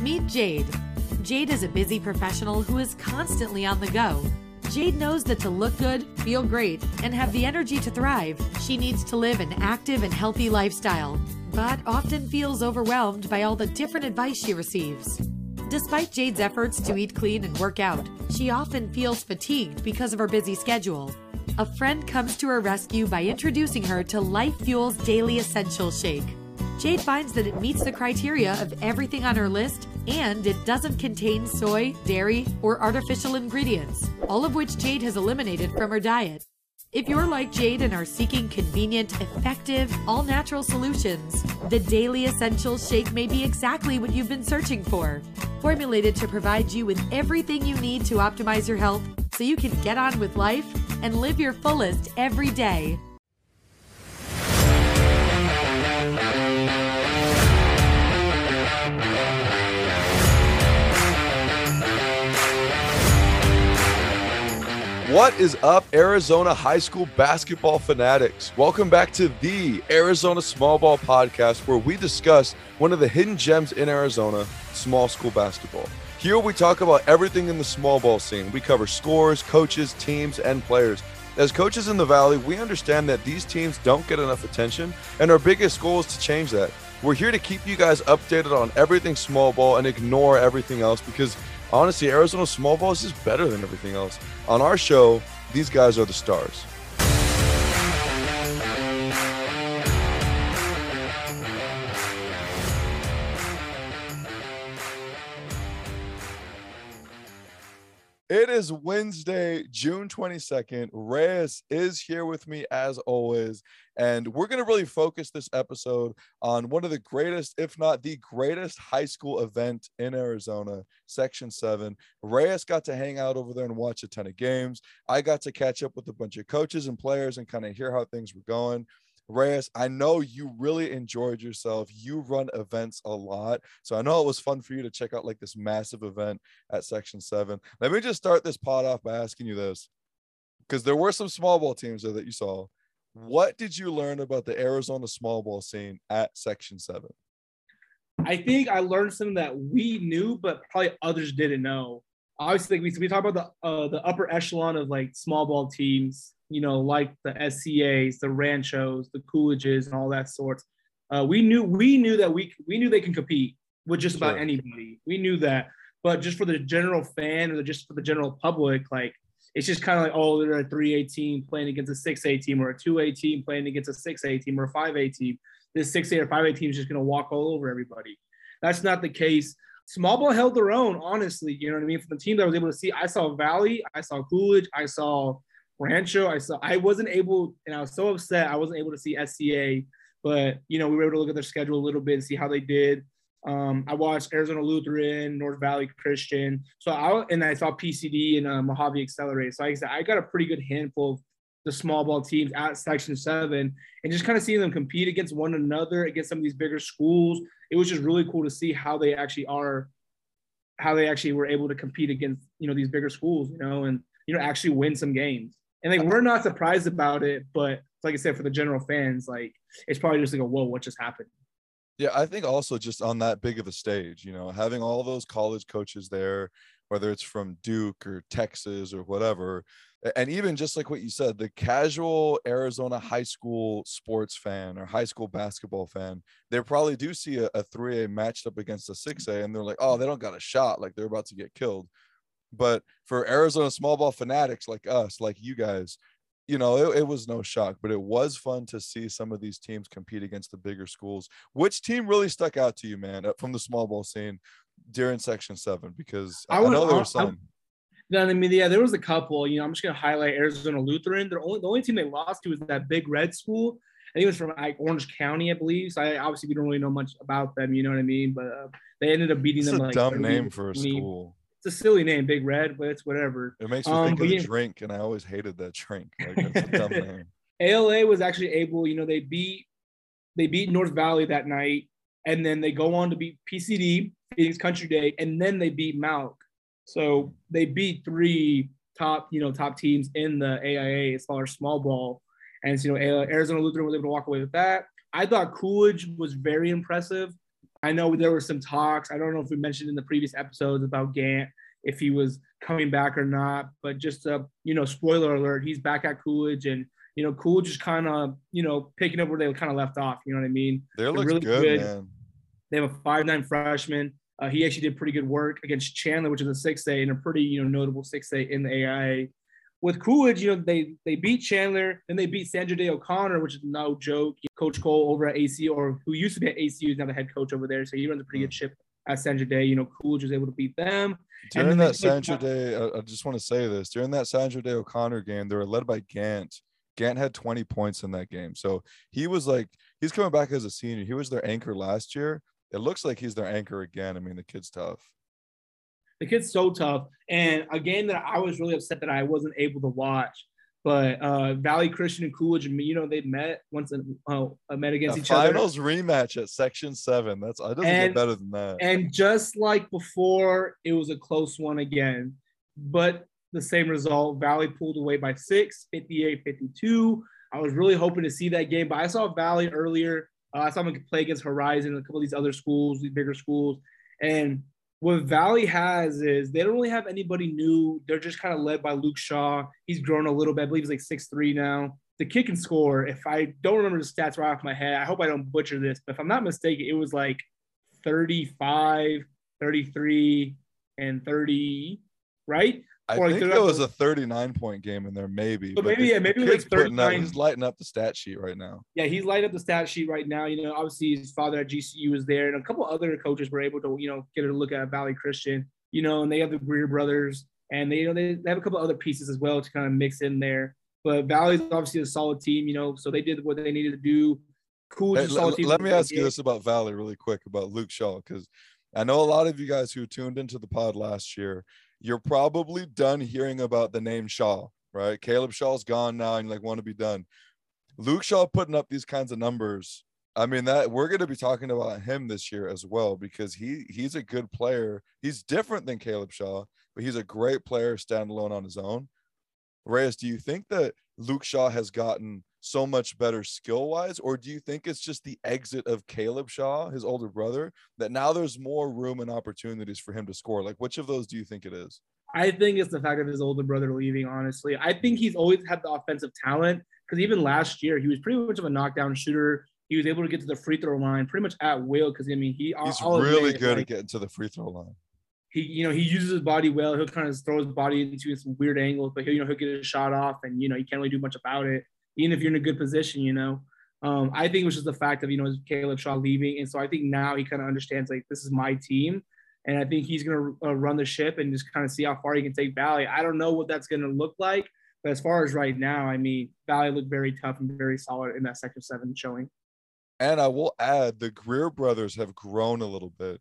Meet Jade. Jade is a busy professional who is constantly on the go. Jade knows that to look good, feel great, and have the energy to thrive, she needs to live an active and healthy lifestyle, but often feels overwhelmed by all the different advice she receives. Despite Jade's efforts to eat clean and work out, she often feels fatigued because of her busy schedule. A friend comes to her rescue by introducing her to Life Fuel's Daily Essential Shake. Jade finds that it meets the criteria of everything on her list and it doesn't contain soy, dairy, or artificial ingredients, all of which Jade has eliminated from her diet. If you're like Jade and are seeking convenient, effective, all natural solutions, the Daily Essentials Shake may be exactly what you've been searching for. Formulated to provide you with everything you need to optimize your health so you can get on with life and live your fullest every day. What is up, Arizona high school basketball fanatics? Welcome back to the Arizona Small Ball Podcast, where we discuss one of the hidden gems in Arizona, small school basketball. Here we talk about everything in the small ball scene. We cover scores, coaches, teams, and players. As coaches in the Valley, we understand that these teams don't get enough attention, and our biggest goal is to change that. We're here to keep you guys updated on everything small ball and ignore everything else because honestly, Arizona small ball is better than everything else. On our show, these guys are the stars. It is Wednesday, June 22nd. Reyes is here with me as always. And we're going to really focus this episode on one of the greatest, if not the greatest, high school event in Arizona, Section 7. Reyes got to hang out over there and watch a ton of games. I got to catch up with a bunch of coaches and players and kind of hear how things were going. Reyes, I know you really enjoyed yourself. You run events a lot. So I know it was fun for you to check out like this massive event at Section 7. Let me just start this pod off by asking you this because there were some small ball teams there that you saw. What did you learn about the Arizona small ball scene at Section 7? I think I learned something that we knew, but probably others didn't know. Obviously, like we, we talk about the uh, the upper echelon of like small ball teams you know, like the SCAs, the Ranchos, the Coolidges, and all that sorts. Uh, we knew we knew that we we knew they can compete with just about sure. anybody. We knew that, but just for the general fan or just for the general public, like it's just kind of like oh, they're a three A team playing against a six A team or a two A team playing against a six A team or a five A team. This six A or five A team is just going to walk all over everybody. That's not the case. Small ball held their own, honestly. You know what I mean? From the team that I was able to see, I saw Valley, I saw Coolidge, I saw Rancho. I saw I wasn't able, and I was so upset I wasn't able to see SCA, but you know we were able to look at their schedule a little bit and see how they did. Um, I watched Arizona Lutheran, North Valley Christian, so I and I saw PCD and uh, Mohave Accelerate. So like I said, I got a pretty good handful of the small ball teams at Section Seven, and just kind of seeing them compete against one another against some of these bigger schools. It was just really cool to see how they actually are, how they actually were able to compete against you know these bigger schools, you know, and you know actually win some games and like we're not surprised about it, but like I said, for the general fans, like it's probably just like a whoa, what just happened? Yeah, I think also just on that big of a stage, you know, having all those college coaches there, whether it's from Duke or Texas or whatever, and even just like what you said, the casual Arizona high school sports fan or high school basketball fan, they probably do see a, a 3A matched up against a 6A and they're like, oh, they don't got a shot, like they're about to get killed. But for Arizona small ball fanatics like us, like you guys, you know, it, it, was no shock, but it was fun to see some of these teams compete against the bigger schools. Which team really stuck out to you, man, uh, from the small ball scene during Section Seven? Because I, I know there were some. No, I mean, yeah, there was a couple. You know, I'm just gonna highlight Arizona Lutheran. The only the only team they lost to was that Big Red school. I think it was from like Orange County, I believe. So I obviously we don't really know much about them. You know what I mean? But uh, they ended up beating it's them. A like dumb name for a school it's a silly name, Big Red, but it's whatever. It makes me um, think of a yeah. drink, and I always hated that drink. Like that's a dumb name. ALA was actually able, you know, they beat they beat North Valley that night, and then they go on to beat PCD, Phoenix Country Day, and then they beat Malk. So they beat three top, you know, top teams in the AIA as far as small ball. And you know, Arizona Lutheran was able to walk away with that. I thought Coolidge was very impressive. I know there were some talks. I don't know if we mentioned in the previous episodes about Gant if he was coming back or not, but just a you know spoiler alert, he's back at Coolidge and you know Coolidge is kind of you know picking up where they kind of left off. You know what I mean? They're looking really good, good, man. They have a five nine freshman. Uh, he actually did pretty good work against Chandler, which is a six A and a pretty you know notable six A in the AIA with Coolidge, you know, they they beat Chandler, then they beat Sandra Day O'Connor, which is no joke. Coach Cole over at AC, or who used to be at ACU, is now the head coach over there. So he runs a pretty good ship at Sandra Day. You know, Coolidge was able to beat them. During that Sandra Day, I, I just want to say this. During that Sandra Day O'Connor game, they were led by Gant. Gant had 20 points in that game. So he was like, he's coming back as a senior. He was their anchor last year. It looks like he's their anchor again. I mean, the kid's tough the kid's so tough. And a game that I was really upset that I wasn't able to watch. But uh, Valley Christian and Coolidge, you know, they met once and uh, met against each finals other. Finals rematch at Section Seven. That's I doesn't and, get better than that. And just like before, it was a close one again. But the same result. Valley pulled away by six, 58 52. I was really hoping to see that game, but I saw Valley earlier. Uh, I saw him play against Horizon, a couple of these other schools, these bigger schools. And what Valley has is they don't really have anybody new. They're just kind of led by Luke Shaw. He's grown a little bit. I believe he's like six three now. The kick and score, if I don't remember the stats right off my head, I hope I don't butcher this, but if I'm not mistaken, it was like 35, 33, and 30, right? I or think it was a 39 point game in there, maybe. But, but maybe, the, yeah, maybe like 39. Up, he's lighting up the stat sheet right now. Yeah, he's lighting up the stat sheet right now. You know, obviously his father at GCU was there, and a couple other coaches were able to, you know, get a look at Valley Christian. You know, and they have the Greer brothers, and they, you know, they, they have a couple other pieces as well to kind of mix in there. But Valley's obviously a solid team, you know, so they did what they needed to do. Cool. Hey, let, let me ask you this about Valley really quick about Luke Shaw, because I know a lot of you guys who tuned into the pod last year you're probably done hearing about the name Shaw, right? Caleb Shaw's gone now and like want to be done. Luke Shaw putting up these kinds of numbers. I mean that we're going to be talking about him this year as well because he he's a good player. He's different than Caleb Shaw, but he's a great player standalone on his own. Reyes, do you think that Luke Shaw has gotten so much better skill wise? Or do you think it's just the exit of Caleb Shaw, his older brother, that now there's more room and opportunities for him to score? Like, which of those do you think it is? I think it's the fact of his older brother leaving, honestly. I think he's always had the offensive talent because even last year, he was pretty much of a knockdown shooter. He was able to get to the free throw line pretty much at will because, I mean, he, he's really good like, at getting to the free throw line he you know he uses his body well. He'll kind of throw his body into some weird angles, but he'll you know he'll get a shot off, and you know he can't really do much about it even if you're in a good position, you know. Um, I think it was just the fact of, you know, Caleb Shaw leaving. And so I think now he kind of understands, like, this is my team. And I think he's going to uh, run the ship and just kind of see how far he can take Valley. I don't know what that's going to look like. But as far as right now, I mean, Valley looked very tough and very solid in that Sector 7 showing. And I will add the Greer brothers have grown a little bit.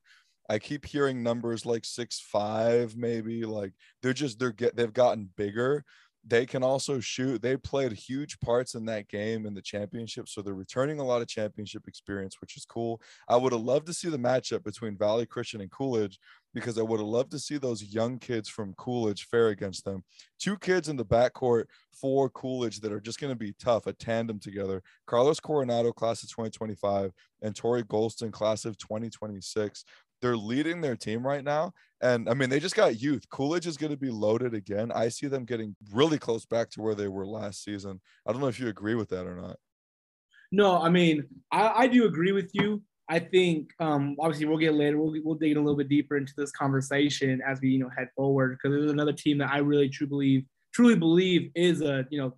I keep hearing numbers like six five, maybe like they're just they're get they've gotten bigger they can also shoot. They played huge parts in that game in the championship. So they're returning a lot of championship experience, which is cool. I would have loved to see the matchup between Valley Christian and Coolidge because I would have loved to see those young kids from Coolidge fare against them. Two kids in the backcourt for Coolidge that are just going to be tough, a tandem together. Carlos Coronado, class of 2025, and Tori Golston, class of 2026 they're leading their team right now. And I mean, they just got youth. Coolidge is going to be loaded again. I see them getting really close back to where they were last season. I don't know if you agree with that or not. No, I mean, I, I do agree with you. I think um, obviously we'll get later. We'll, we'll dig a little bit deeper into this conversation as we you know head forward because there's another team that I really truly believe truly believe is a you know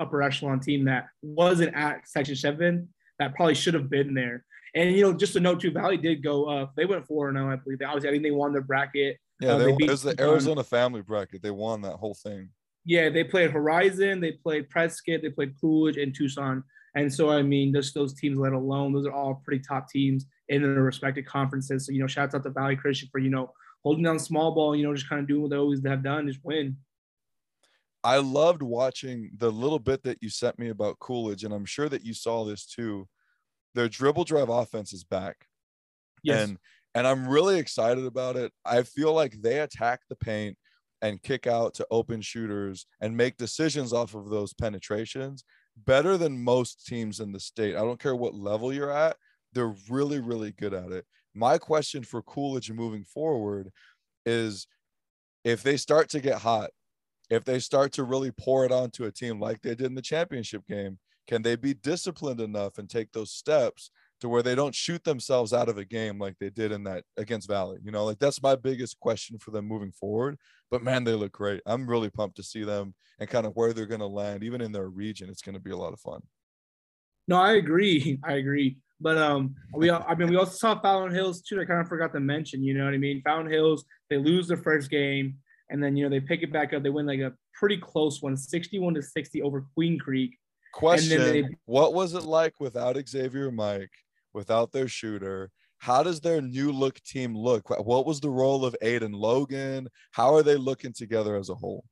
upper echelon team that wasn't at Section Seven that probably should have been there. And you know, just a note too, Valley did go up. They went four and zero, I believe. They obviously, I think they won their bracket. Yeah, uh, they, they it was the Arizona family bracket. They won that whole thing. Yeah, they played Horizon, they played Prescott, they played Coolidge and Tucson. And so, I mean, just those teams let alone, those are all pretty top teams in their respective conferences. So, you know, shouts out to Valley Christian for, you know, holding down small ball, you know, just kind of doing what they always have done, just win. I loved watching the little bit that you sent me about Coolidge, and I'm sure that you saw this too their dribble drive offense is back. Yes. And and I'm really excited about it. I feel like they attack the paint and kick out to open shooters and make decisions off of those penetrations better than most teams in the state. I don't care what level you're at. They're really, really good at it. My question for Coolidge moving forward is if they start to get hot, if they start to really pour it onto a team like they did in the championship game, can they be disciplined enough and take those steps to where they don't shoot themselves out of a game like they did in that against Valley? You know, like that's my biggest question for them moving forward. But man, they look great. I'm really pumped to see them and kind of where they're going to land, even in their region. It's going to be a lot of fun. No, I agree. I agree. But um, we I mean we also saw Fountain Hills too. I kind of forgot to mention. You know what I mean? Fountain Hills they lose their first game, and then you know they pick it back up. They win like a pretty close one, 61 to 60 over Queen Creek. Question: they, What was it like without Xavier Mike, without their shooter? How does their new look team look? What was the role of Aiden Logan? How are they looking together as a whole?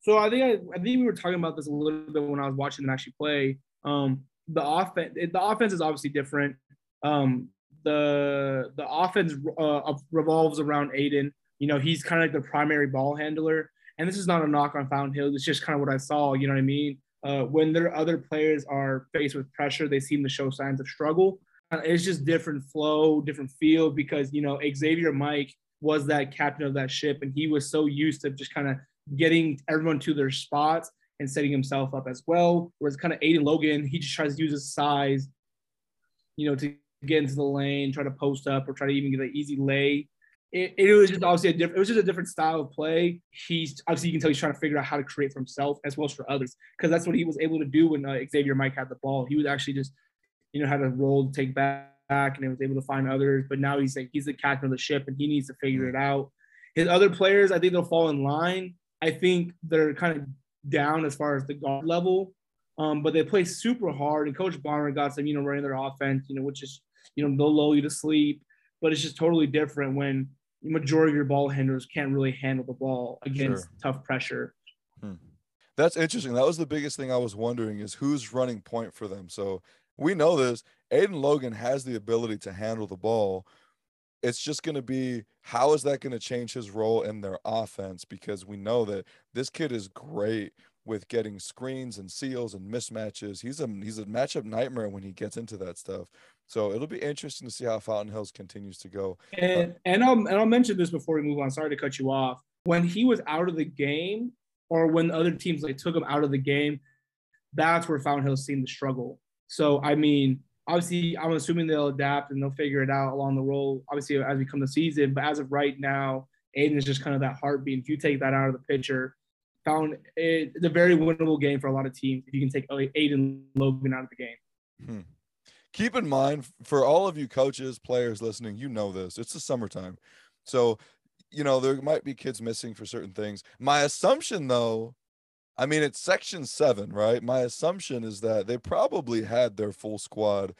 So I think I, I think we were talking about this a little bit when I was watching them actually play. Um, the offense the offense is obviously different. Um, the the offense uh, revolves around Aiden. You know, he's kind of like the primary ball handler. And this is not a knock on Fountain Hills. It's just kind of what I saw. You know what I mean? Uh, when their other players are faced with pressure, they seem to show signs of struggle. Uh, it's just different flow, different feel because you know Xavier Mike was that captain of that ship, and he was so used to just kind of getting everyone to their spots and setting himself up as well. Whereas kind of Aiden Logan, he just tries to use his size, you know, to get into the lane, try to post up, or try to even get an easy lay. It, it was just obviously a different. It was just a different style of play. He's obviously you can tell he's trying to figure out how to create for himself as well as for others because that's what he was able to do when uh, Xavier Mike had the ball. He was actually just, you know, had to roll, take back, and he was able to find others. But now he's like he's the captain of the ship and he needs to figure it out. His other players, I think they'll fall in line. I think they're kind of down as far as the guard level. Um, but they play super hard, and Coach Bonner got some, you know, running their offense, you know, which is, you know, they'll lull you to sleep. But it's just totally different when majority of your ball handlers can't really handle the ball against sure. tough pressure. Hmm. That's interesting. That was the biggest thing I was wondering is who's running point for them. So we know this. Aiden Logan has the ability to handle the ball. It's just going to be how is that going to change his role in their offense? Because we know that this kid is great with getting screens and seals and mismatches. He's a he's a matchup nightmare when he gets into that stuff. So it'll be interesting to see how Fountain Hills continues to go. And and I'll and I'll mention this before we move on. Sorry to cut you off. When he was out of the game, or when other teams like took him out of the game, that's where Fountain Hills seemed to struggle. So I mean, obviously, I'm assuming they'll adapt and they'll figure it out along the road. Obviously, as we come to season, but as of right now, Aiden is just kind of that heartbeat. If you take that out of the picture, found it, it's a very winnable game for a lot of teams if you can take Aiden Logan out of the game. Hmm. Keep in mind for all of you coaches, players listening, you know this. It's the summertime. So, you know, there might be kids missing for certain things. My assumption though, I mean, it's section seven, right? My assumption is that they probably had their full squad.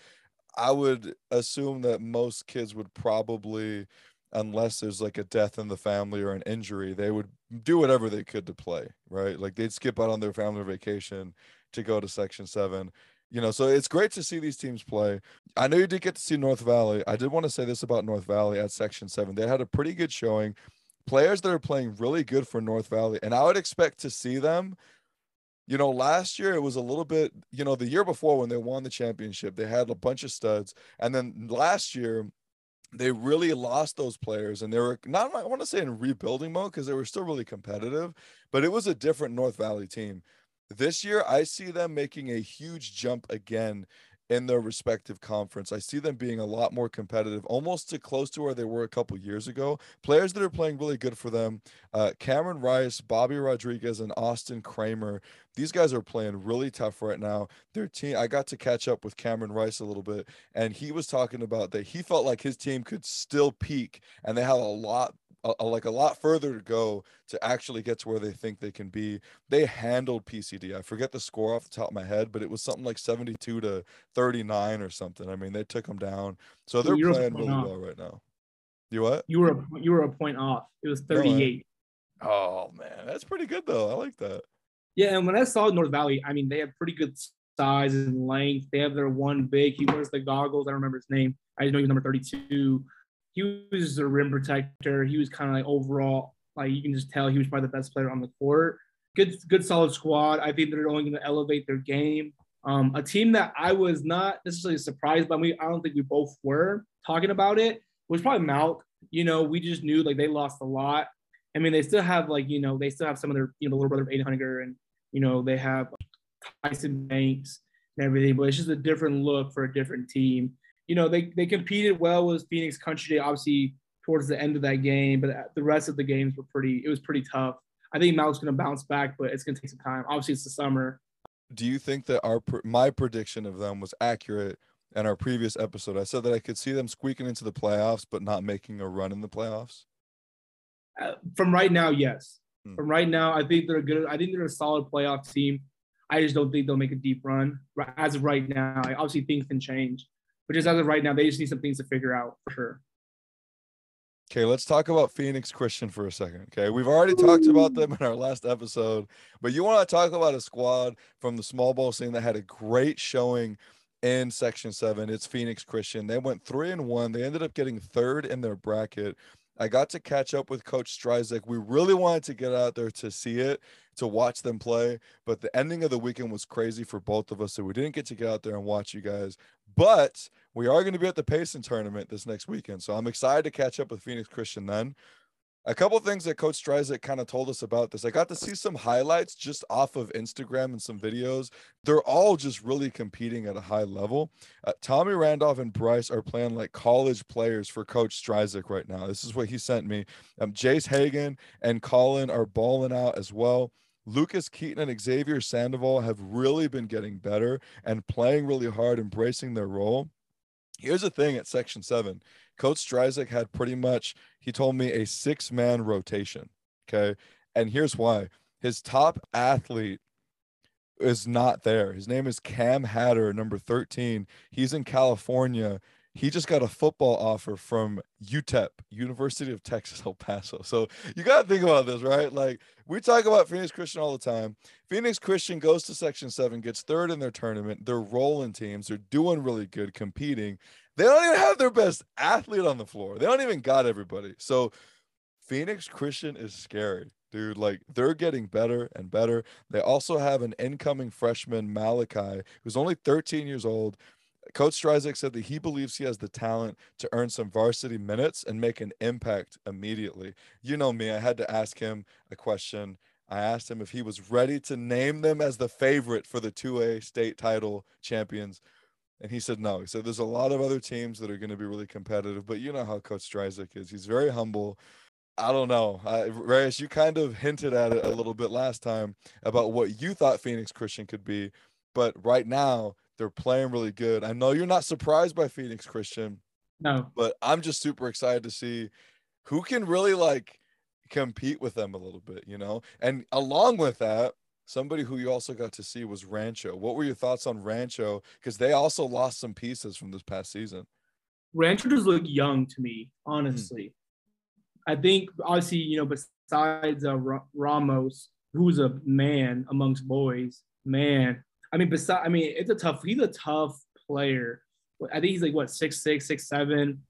I would assume that most kids would probably unless there's like a death in the family or an injury, they would do whatever they could to play, right? Like they'd skip out on their family vacation to go to Section 7. You know, so it's great to see these teams play. I know you did get to see North Valley. I did want to say this about North Valley at Section 7. They had a pretty good showing. Players that are playing really good for North Valley, and I would expect to see them you know, last year it was a little bit, you know, the year before when they won the championship, they had a bunch of studs. And then last year, they really lost those players and they were not I want to say in rebuilding mode because they were still really competitive, but it was a different North Valley team. This year I see them making a huge jump again in their respective conference. I see them being a lot more competitive, almost to close to where they were a couple years ago. Players that are playing really good for them uh, Cameron Rice, Bobby Rodriguez, and Austin Kramer. These guys are playing really tough right now. Their team, I got to catch up with Cameron Rice a little bit, and he was talking about that he felt like his team could still peak, and they have a lot a, a, like a lot further to go to actually get to where they think they can be. They handled PCD. I forget the score off the top of my head, but it was something like 72 to 39 or something. I mean, they took them down. So they're You're playing really off. well right now. You what? You were a, you were a point off. It was 38. oh man, that's pretty good though. I like that. Yeah, and when I saw North Valley, I mean, they have pretty good size and length. They have their one big. He wears the goggles. I don't remember his name. I just know he's number 32 he was a rim protector. He was kind of like overall, like you can just tell he was probably the best player on the court. Good, good, solid squad. I think they're only going to elevate their game. Um, a team that I was not necessarily surprised by. Me, I don't think we both were talking about it. was probably Malk. You know, we just knew like they lost a lot. I mean, they still have like you know they still have some of their you know little brother Aiden Hunter and you know they have Tyson Banks and everything, but it's just a different look for a different team. You know, they they competed well with Phoenix Country Day, obviously towards the end of that game, but the rest of the games were pretty. It was pretty tough. I think Malk's going to bounce back, but it's going to take some time. Obviously, it's the summer. Do you think that our my prediction of them was accurate? In our previous episode, I said that I could see them squeaking into the playoffs, but not making a run in the playoffs. Uh, from right now, yes. Hmm. From right now, I think they're good. I think they're a solid playoff team. I just don't think they'll make a deep run as of right now. Obviously, things can change, but just as of right now, they just need some things to figure out for sure. Okay, let's talk about Phoenix Christian for a second. Okay, we've already talked about them in our last episode, but you want to talk about a squad from the small ball scene that had a great showing in Section Seven. It's Phoenix Christian. They went three and one. They ended up getting third in their bracket. I got to catch up with Coach Strizek. We really wanted to get out there to see it, to watch them play, but the ending of the weekend was crazy for both of us, so we didn't get to get out there and watch you guys. But we are going to be at the Payson tournament this next weekend, so I'm excited to catch up with Phoenix Christian then a couple things that Coach Strizek kind of told us about this. I got to see some highlights just off of Instagram and some videos. They're all just really competing at a high level. Uh, Tommy Randolph and Bryce are playing like college players for Coach Strizek right now. This is what he sent me. Um, Jace Hagan and Colin are balling out as well. Lucas Keaton and Xavier Sandoval have really been getting better and playing really hard, embracing their role. Here's the thing at Section 7 Coach Strizek had pretty much, he told me, a six man rotation. Okay. And here's why his top athlete is not there. His name is Cam Hatter, number 13. He's in California. He just got a football offer from UTEP, University of Texas El Paso. So you got to think about this, right? Like we talk about Phoenix Christian all the time. Phoenix Christian goes to Section 7, gets third in their tournament. They're rolling teams. They're doing really good, competing. They don't even have their best athlete on the floor. They don't even got everybody. So Phoenix Christian is scary, dude. Like they're getting better and better. They also have an incoming freshman, Malachi, who's only 13 years old. Coach Strizek said that he believes he has the talent to earn some varsity minutes and make an impact immediately. You know me, I had to ask him a question. I asked him if he was ready to name them as the favorite for the 2A state title champions. And he said no. He said there's a lot of other teams that are going to be really competitive, but you know how Coach Strizek is. He's very humble. I don't know. Uh, Reyes, you kind of hinted at it a little bit last time about what you thought Phoenix Christian could be, but right now they're playing really good. I know you're not surprised by Phoenix Christian. No. But I'm just super excited to see who can really like compete with them a little bit, you know? And along with that, Somebody who you also got to see was Rancho. What were your thoughts on Rancho? Because they also lost some pieces from this past season. Rancho just look young to me, honestly. Mm. I think obviously, you know, besides uh, Ramos, who's a man amongst boys, man. I mean, besides, I mean, it's a tough. He's a tough player. I think he's like what six six, six seven.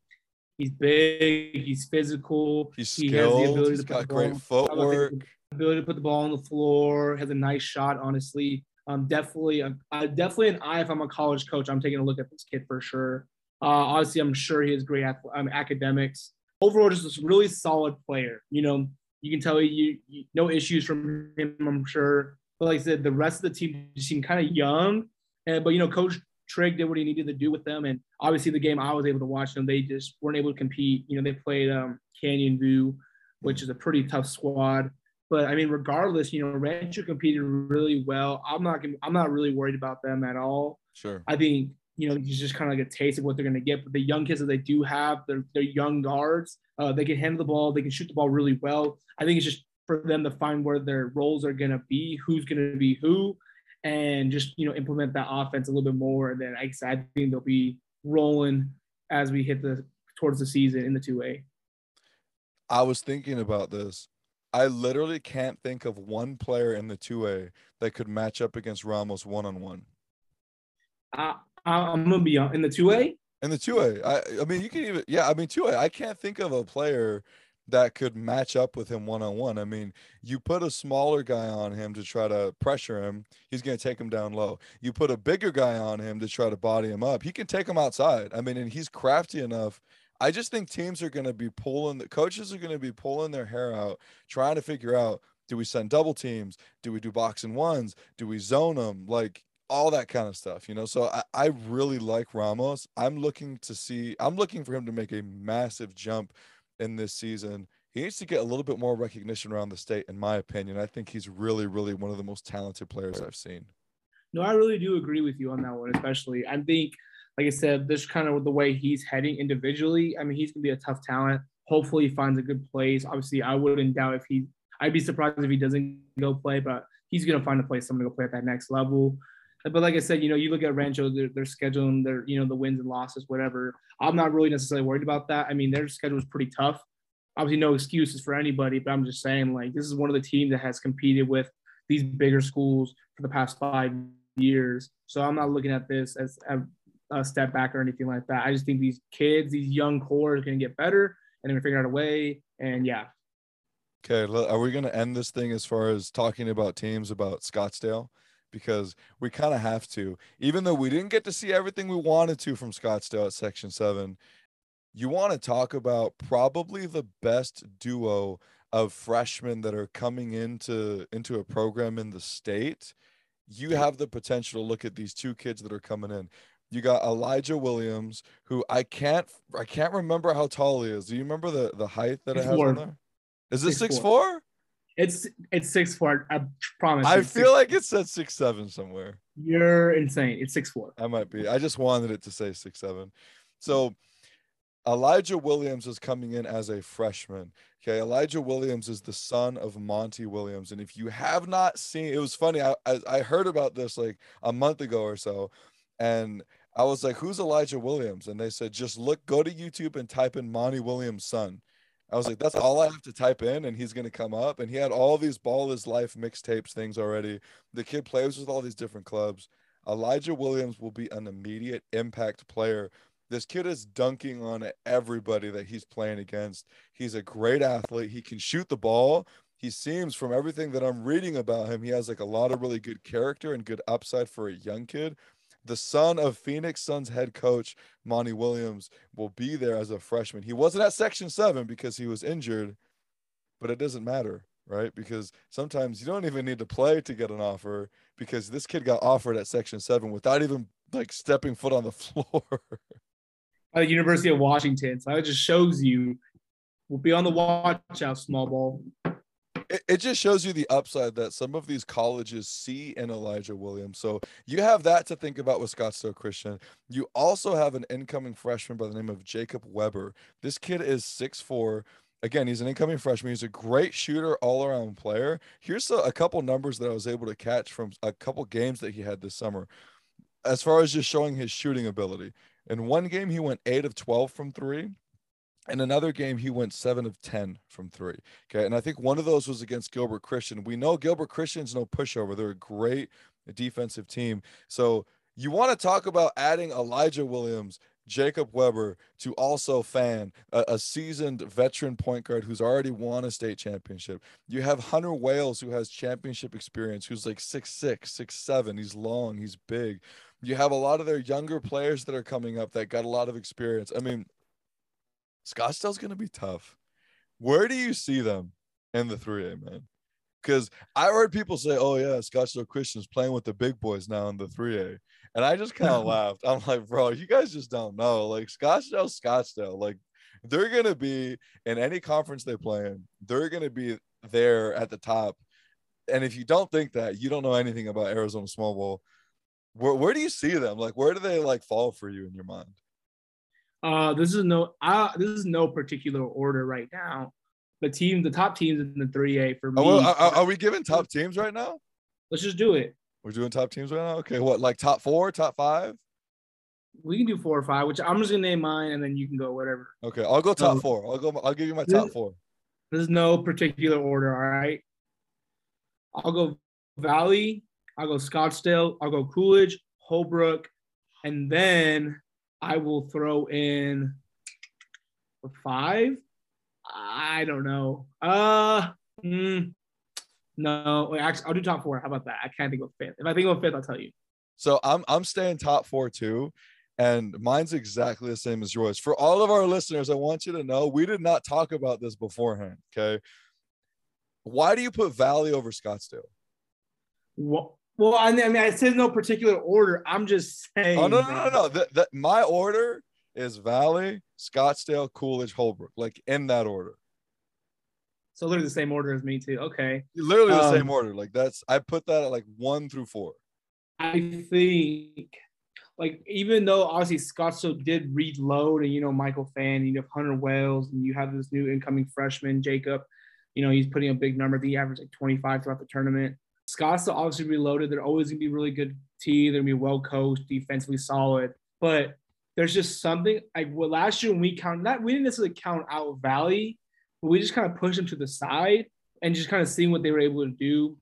He's big. He's physical. He's skilled. He has the ability he's to got great footwork ability to put the ball on the floor, has a nice shot, honestly. Um, definitely, uh, definitely an eye if I'm a college coach. I'm taking a look at this kid for sure. Uh, obviously, I'm sure he has great um, academics. Overall, just a really solid player. You know, you can tell you, you no issues from him. I'm sure. But like I said, the rest of the team seemed kind of young. And, but you know, Coach Trigg did what he needed to do with them, and obviously the game I was able to watch them, they just weren't able to compete. You know, they played um, Canyon View, which is a pretty tough squad. But I mean, regardless, you know, Rancho competed really well. I'm not gonna, I'm not really worried about them at all. Sure. I think you know, you just kind of like a taste of what they're going to get. But the young kids that they do have, they're, they're young guards. Uh, they can handle the ball. They can shoot the ball really well. I think it's just for them to find where their roles are going to be, who's going to be who, and just, you know, implement that offense a little bit more. And then I, I think they'll be rolling as we hit the towards the season in the 2A. I was thinking about this. I literally can't think of one player in the 2A that could match up against Ramos one on one. I'm gonna be in the 2A. In the 2A, I I mean you can even yeah I mean 2A I can't think of a player that could match up with him one on one. I mean, you put a smaller guy on him to try to pressure him, he's going to take him down low. You put a bigger guy on him to try to body him up, he can take him outside. I mean, and he's crafty enough I just think teams are going to be pulling the coaches are going to be pulling their hair out, trying to figure out do we send double teams? Do we do box and ones? Do we zone them? Like all that kind of stuff, you know. So I, I really like Ramos. I'm looking to see, I'm looking for him to make a massive jump in this season. He needs to get a little bit more recognition around the state, in my opinion. I think he's really, really one of the most talented players I've seen. No, I really do agree with you on that one, especially. I think, like I said, this kind of the way he's heading individually. I mean, he's gonna be a tough talent. Hopefully, he finds a good place. Obviously, I wouldn't doubt if he. I'd be surprised if he doesn't go play, but he's gonna find a place. Someone to go play at that next level. But like I said, you know, you look at Rancho, their, their schedule and their, you know, the wins and losses, whatever. I'm not really necessarily worried about that. I mean, their schedule is pretty tough. Obviously, no excuses for anybody, but I'm just saying, like, this is one of the teams that has competed with these bigger schools for the past five years. So I'm not looking at this as a, step back or anything like that. I just think these kids, these young core, are going to get better and they're going to figure out a way. And yeah. Okay. Are we going to end this thing as far as talking about teams about Scottsdale? Because we kind of have to, even though we didn't get to see everything we wanted to from Scottsdale at Section 7. You want to talk about probably the best duo of freshmen that are coming into into a program in the state you have the potential to look at these two kids that are coming in. You got Elijah Williams, who I can't I can't remember how tall he is. Do you remember the the height that six I have four. on there? Is it six, six four? four? It's it's six four. I promise. I feel six, like it said six seven somewhere. You're insane. It's six four. I might be. I just wanted it to say six seven. So Elijah Williams is coming in as a freshman. Okay, Elijah Williams is the son of Monty Williams, and if you have not seen, it was funny. I I heard about this like a month ago or so, and I was like, "Who's Elijah Williams?" And they said, "Just look, go to YouTube and type in Monty Williams' son." I was like, "That's all I have to type in, and he's gonna come up." And he had all these Ballislife mixtapes things already. The kid plays with all these different clubs. Elijah Williams will be an immediate impact player this kid is dunking on everybody that he's playing against. He's a great athlete. He can shoot the ball. He seems, from everything that I'm reading about him, he has like a lot of really good character and good upside for a young kid. The son of Phoenix Suns head coach Monty Williams will be there as a freshman. He wasn't at Section 7 because he was injured, but it doesn't matter, right? Because sometimes you don't even need to play to get an offer because this kid got offered at Section 7 without even like stepping foot on the floor the University of Washington. So that just shows you we'll be on the watch out, small ball. It, it just shows you the upside that some of these colleges see in Elijah Williams. So you have that to think about with Scottsdale Christian. You also have an incoming freshman by the name of Jacob Weber. This kid is six four. Again, he's an incoming freshman. He's a great shooter, all around player. Here's a, a couple numbers that I was able to catch from a couple games that he had this summer as far as just showing his shooting ability. In one game, he went eight of 12 from three. In another game, he went seven of 10 from three. Okay. And I think one of those was against Gilbert Christian. We know Gilbert Christian's no pushover. They're a great defensive team. So you want to talk about adding Elijah Williams, Jacob Weber to also fan a, a, seasoned veteran point guard who's already won a state championship. You have Hunter Wales who has championship experience, who's like six six, six seven. He's long, he's big. You have a lot of their younger players that are coming up that got a lot of experience. I mean, Scottsdale's going to be tough. Where do you see them in the 3A, man? Because I heard people say, oh, yeah, Scottsdale Christian's playing with the big boys now in the 3A. And I just kind of laughed. I'm like, bro, you guys just don't know. Like, Scottsdale, Scottsdale, like, they're going to be in any conference they play in, they're going to be there at the top. And if you don't think that, you don't know anything about Arizona Small Ball where, where do you see them? Like, where do they like fall for you in your mind? Uh, this is no, uh, this is no particular order right now. The team, the top teams in the 3A for me. Oh, well, are, are we giving top teams right now? Let's just do it. We're doing top teams right now. Okay, what like top four, top five? We can do four or five, which I'm just gonna name mine, and then you can go whatever. Okay, I'll go top four. I'll go. I'll give you my top four. There's no particular order. All right. I'll go Valley, I'll go Scottsdale, I'll go Coolidge, Holbrook, and then I will throw in five. I don't know. Uh, mm, no. Wait, actually, I'll do top four. How about that? I can't think of fifth. If I think of fifth, I'll tell you. So I'm I'm staying top four too. and mine's exactly the same as yours. For all of our listeners, I want you to know we did not talk about this beforehand. Okay. Why do you put Valley over Scottsdale? Well, well, I mean, I said no particular order. I'm just saying. Oh no, no, no, no. The, the, my order is Valley, Scottsdale, Coolidge, Holbrook, like in that order. So literally the same order as me too. Okay. Literally the um, same order. Like that's I put that at like one through four. I think like even though obviously Scottsdale did reload and you know Michael Fan, you have Hunter Wells, and you have this new incoming freshman Jacob. You know he's putting a big number. He averaged like 25 throughout the tournament. Scottsdale obviously reloaded. They're always gonna be really good team. They're gonna be well coached, defensively solid. But there's just something like well, last year when we count not we didn't necessarily count out Valley, but we just kind of pushed them to the side and just kind of seeing what they were able to do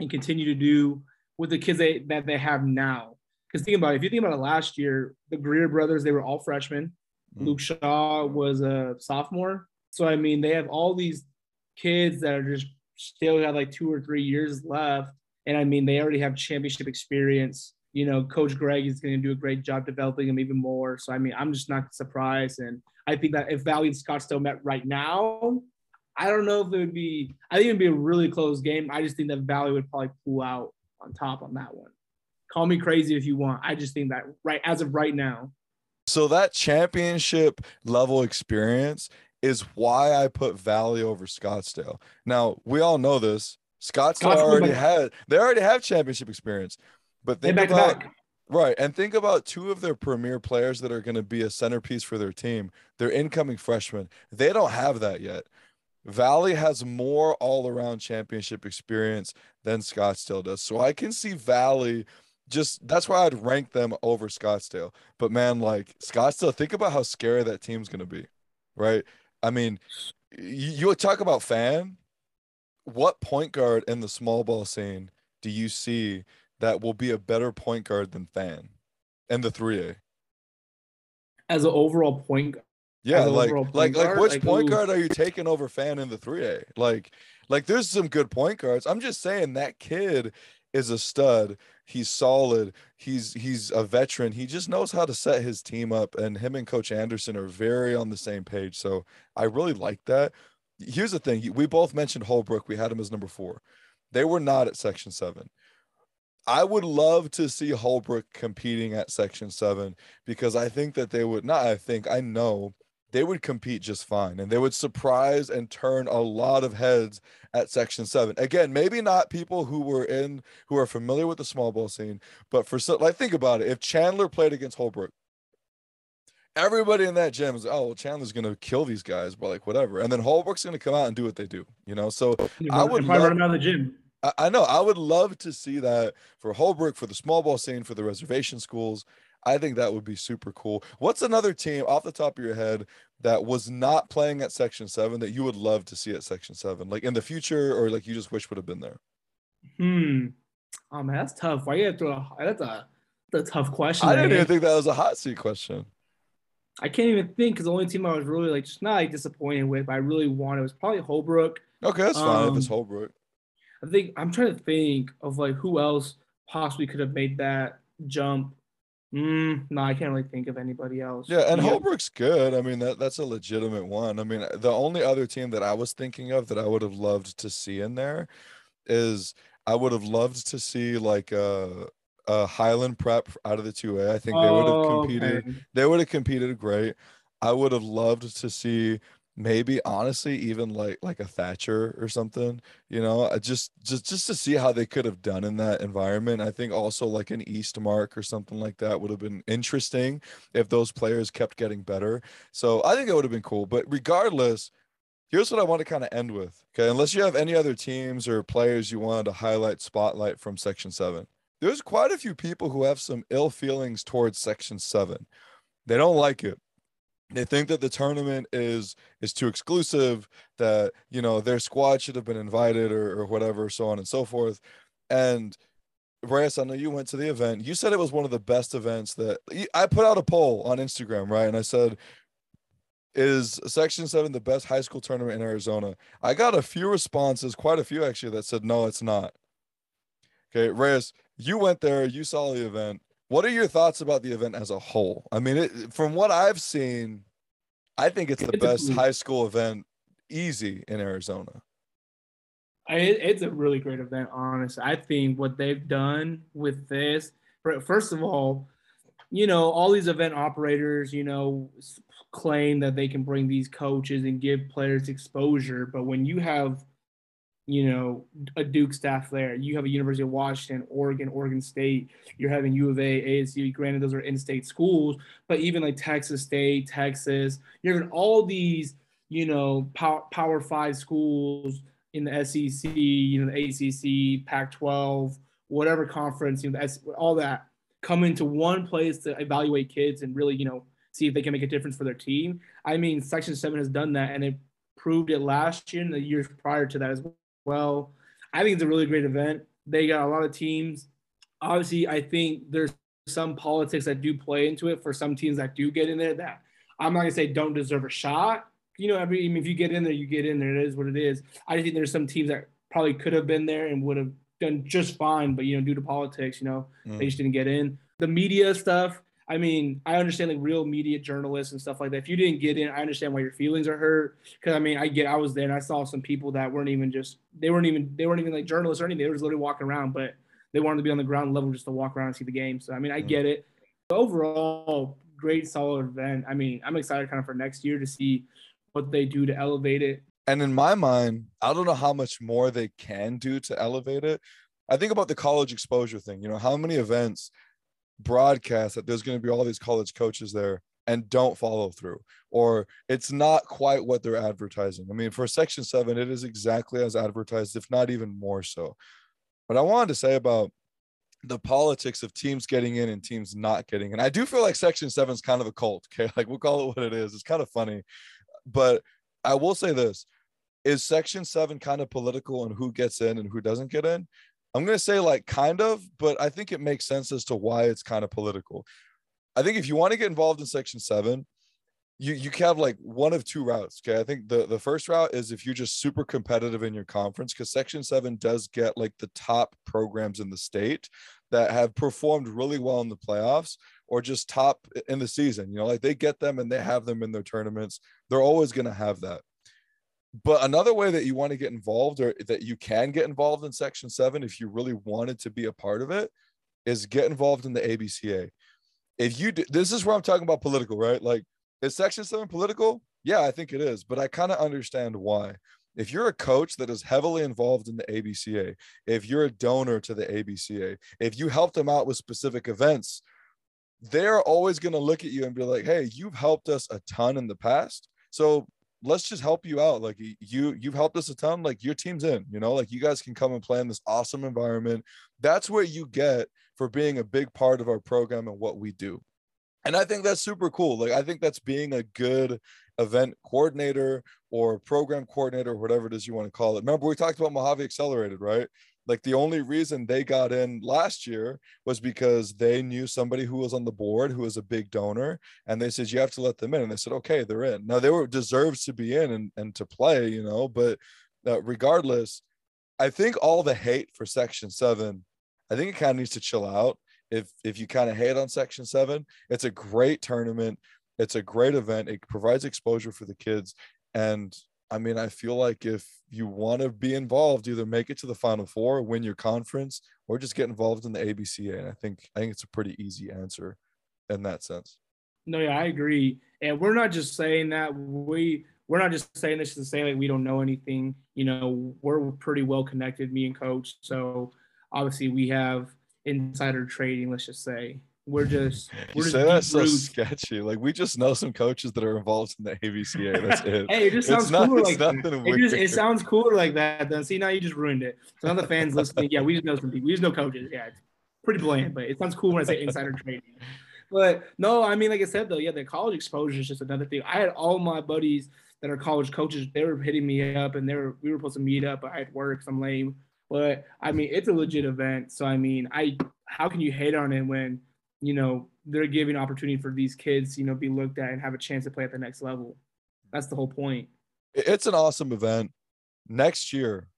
and continue to do with the kids they, that they have now. Because think about it, if you think about it last year, the Greer brothers, they were all freshmen. Mm-hmm. Luke Shaw was a sophomore. So, I mean, they have all these kids that are just still have like two or three years left. And I mean, they already have championship experience. You know, Coach Greg is going to do a great job developing them even more. So, I mean, I'm just not surprised. And I think that if Valley and Scottsdale met right now, I don't know if it would be, I think it would be a really close game. I just think that Valley would probably pull out on top on that one. Call me crazy if you want. I just think that right as of right now. So that championship level experience is why I put Valley over Scottsdale. Now we all know this. Scottsdale, Scottsdale already had they already have championship experience, but think about right and think about two of their premier players that are going to be a centerpiece for their team. They're incoming freshmen. They don't have that yet. Valley has more all around championship experience than Scottsdale does. So I can see Valley just that's why I'd rank them over Scottsdale. But man, like Scottsdale, think about how scary that team's going to be, right? I mean, you, you talk about fan. What point guard in the small ball scene do you see that will be a better point guard than fan in the 3A? As an overall point guard. yeah, like like like which like, point ooh. guard are you taking over fan in the 3A? Like like there's some good point guards. I'm just saying that kid is a stud. He's solid. He's he's a veteran. He just knows how to set his team up and him and coach Anderson are very on the same page. So I really like that. Here's the thing. We both mentioned Holbrook. We had him as number 4. They were not at section 7. I would love to see Holbrook competing at section 7 because I think that they would not I think I know they would compete just fine and they would surprise and turn a lot of heads at section 7 again maybe not people who were in who are familiar with the small ball scene but for so like think about it. If chandler played against holbrook everybody in that gym is oh well chandler's gonna kill these guys but like whatever. And then holbrook's gonna come out and do what they do you know? So i would love, run out of the gym. I, I know. I would love to see that for holbrook for the small ball scene for the reservation schools I think that would be super cool. What's another team off the top of your head that was not playing at Section 7 that you would love to see at Section 7, like in the future, or like you just wish would have been there? Hmm. Oh man, that's tough. Why you have to? That's a, that's a tough question. I didn't even think that was a hot seat question. I can't even think because the only team I was really like just not like disappointed with, but I really wanted was probably Holbrook. Okay, that's fine um, if it's um, Holbrook. I think I'm trying to think of like who else possibly could have made that jump. Mm, no, I can't really think of anybody else. Yeah, and yeah. Holbrook's good. I mean, that that's a legitimate one. I mean, the only other team that I was thinking of that I would have loved to see in there is I would have loved to see like a, a Highland Prep out of the 2A. I think they would have oh, competed. Okay. They would have competed great. I would have loved to see maybe honestly even like like a Thatcher or something, you know, just just just to see how they could have done in that environment. I think also like an Eastmark or something like that would have been interesting if those players kept getting better. So I think it would have been cool. But regardless, here's what I want to kind of end with. Okay, unless you have any other teams or players you wanted to highlight spotlight from section 7. There's quite a few people who have some ill feelings towards section 7. They don't like it they think that the tournament is is too exclusive that you know their squad should have been invited or, or whatever so on and so forth and Reyes, I know you went to the event. You said it was one of the best events that I put out a poll on Instagram, right? And I said, Is Section 7 the best high school tournament in Arizona? I got a few responses, quite a few actually, that said, No, it's not. Okay, Reyes, you went there, you saw the event. What are your thoughts about the event as a whole? I mean, it, from what I've seen, I think it's the best high school event easy in Arizona. I, it's a really great event, honestly. I think what they've done with this, first of all, you know, all these event operators, you know, claim that they can bring these coaches and give players exposure. But when you have, you know, a Duke staff there, you have a University of Washington, Oregon, Oregon State, you're having U of A, ASU, granted, those are in state schools, but even like Texas State, Texas, you're having all these, you know, power, power five schools in the SEC, you know, the ACC, Pac-12, whatever conference, you know, all that come into one place to evaluate kids and really, you know, see if they can make a difference for their team. I mean, Section Seven has done that, and it proved it last year and the years prior to that as well. I think it's a really great event. They got a lot of teams. Obviously, I think there's some politics that do play into it for some teams that do get in there that I'm not gonna say don't deserve a shot. You know, every I mean, if you get in there, you get in there. It is what it is. I just think there's some teams that probably could have been there and would have done just fine, but you know, due to politics, you know, Mm. they just didn't get in. The media stuff. I mean, I understand like real media journalists and stuff like that. If you didn't get in, I understand why your feelings are hurt. Because I mean, I get, I was there and I saw some people that weren't even just, they weren't even, they weren't even like journalists or anything. They were just literally walking around, but they wanted to be on the ground level just to walk around and see the game. So I mean, I get it. Overall, great solid event. I mean, I'm excited kind of for next year to see what they do to elevate it. And in my mind, I don't know how much more they can do to elevate it. I think about the college exposure thing. You know, how many events broadcast that there's going to be all these college coaches there and don't follow through, or it's not quite what they're advertising. I mean, for Section 7, it is exactly as advertised, if not even more so. But I wanted to say about the politics of teams getting in and teams not getting in. I do feel like Section 7 is kind of a cult. Okay. Like we'll call it what it is. It's kind of funny. But I will say this is Section 7 kind of political and who gets in and who doesn't get in? I'm going to say like kind of, but I think it makes sense as to why it's kind of political. I think if you want to get involved in Section 7, you you can have like one of two routes. Okay. I think the, the first route is if you're just super competitive in your conference, because Section 7 does get like the top programs in the state that have performed really well in the playoffs or just top in the season. You know, like they get them and they have them in their tournaments. They're always going to have that. But another way that you want to get involved or that you can get involved in Section 7 if you really wanted to be a part of it is get involved in the ABCA. If you do, this is where I'm talking about political, right? Like, is Section 7 political? Yeah, I think it is, but I kind of understand why. If you're a coach that is heavily involved in the ABCA, if you're a donor to the ABCA, if you help them out with specific events, they're always going to look at you and be like, "Hey, you've helped us a ton in the past. So let's just help you out. Like you, you've helped us a ton. Like your team's in, you know, like you guys can come and play in this awesome environment. That's what you get for being a big part of our program and what we do. And I think that's super cool. Like I think that's being a good event coordinator or program coordinator, or whatever it is you want to call it. Remember, we talked about Mohave Accelerated, right? Like the only reason they got in last year was because they knew somebody who was on the board who was a big donor, and they said you have to let them in. And they said, okay, they're in. Now they were deserves to be in and, and to play, you know. But uh, regardless, I think all the hate for Section Seven, I think it kind of needs to chill out. If if you kind of hate on Section Seven, it's a great tournament. It's a great event. It provides exposure for the kids, and I mean, I feel like if you want to be involved, either make it to the Final Four, win your conference, or just get involved in the ABCA. And I think I think it's a pretty easy answer in that sense. No, yeah, I agree. And we're not just saying that we we're not just saying this to say like we don't know anything. You know, we're pretty well connected, me and coach. So obviously we have insider trading, let's just say. We're just You we're just say that's deep so sketchy. Like we just know some coaches that are involved in the ABCA. That's it. Hey, it just sounds not- cooler it's like that. nothing It just it sounds cooler like that. Then see now you just ruined it. So now the fans listening, yeah, we just know some people. We just know coaches. Yeah, it's pretty bland, but it sounds cool when I say insider trading. But no, I mean, like I said though, yeah, the college exposure is just another thing. I had all my buddies that are college coaches. They were hitting me up, and they were we were supposed to meet up, but I had work. So I'm lame. But I mean, it's a legit event. So I mean, I how can you hate on it when you know they're giving opportunity for these kids, you know, be looked at and have a chance to play at the next level. That's the whole point. It's an awesome event. Next year,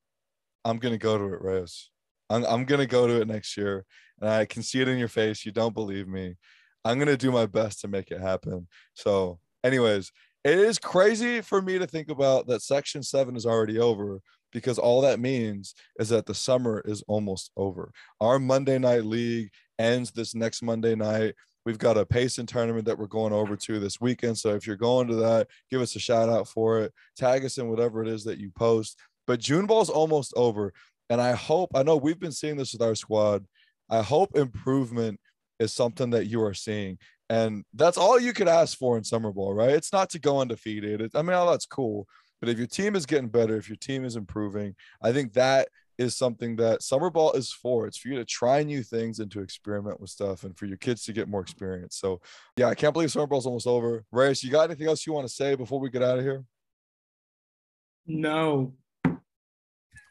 I'm gonna go to it, Reyes. I'm, I'm gonna go to it next year, and I can see it in your face. You don't believe me. I'm gonna do my best to make it happen. So, anyways, it is crazy for me to think about that Section Seven is already over because all that means is that the summer is almost over. Our Monday night league ends this next Monday night. We've got a Payson tournament that we're going over to this weekend. So if you're going to that, give us a shout out for it. Tag us in whatever it is that you post. But June ball's almost over. And I hope, I know we've been seeing this with our squad. I hope improvement is something that you are seeing. And that's all you could ask for in summer ball, right? It's not to go undefeated. I mean, all that's cool. But if your team is getting better, if your team is improving, I think that is something that summer ball is for. It's for you to try new things and to experiment with stuff and for your kids to get more experience. So, yeah, I can't believe summer ball's almost over. Reyes, you got anything else you want to say before we get out of here? No.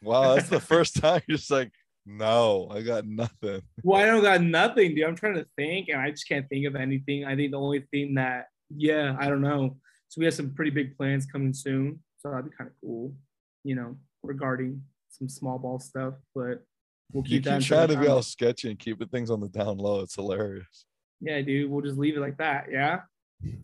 Wow, that's the first time you're just like, no, I got nothing. Well, I don't got nothing, dude. I'm trying to think and I just can't think of anything. I think the only thing that, yeah, I don't know. So we have some pretty big plans coming soon. So that'd be kind of cool, you know, regarding some small ball stuff, but we'll keep, you keep trying to be all sketchy and keeping things on the down low. It's hilarious. Yeah, dude. We'll just leave it like that. Yeah.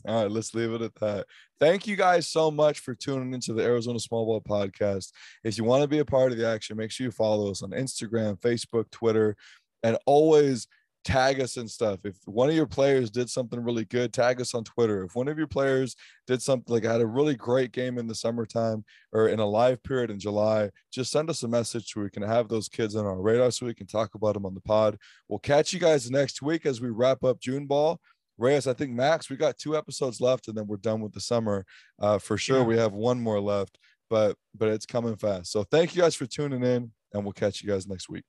All right, let's leave it at that. Thank you guys so much for tuning into the Arizona Small Ball Podcast. If you want to be a part of the action, make sure you follow us on Instagram, Facebook, Twitter, and always tag us and stuff. If one of your players did something really good, tag us on Twitter. If one of your players did something like had a really great game in the summertime or in a live period in July, just send us a message so we can have those kids on our radar so we can talk about them on the pod. We'll catch you guys next week as we wrap up June ball. Reyes, I think Max, we got two episodes left and then we're done with the summer. Uh, for sure, yeah. we have one more left, but but it's coming fast. So thank you guys for tuning in, and we'll catch you guys next week.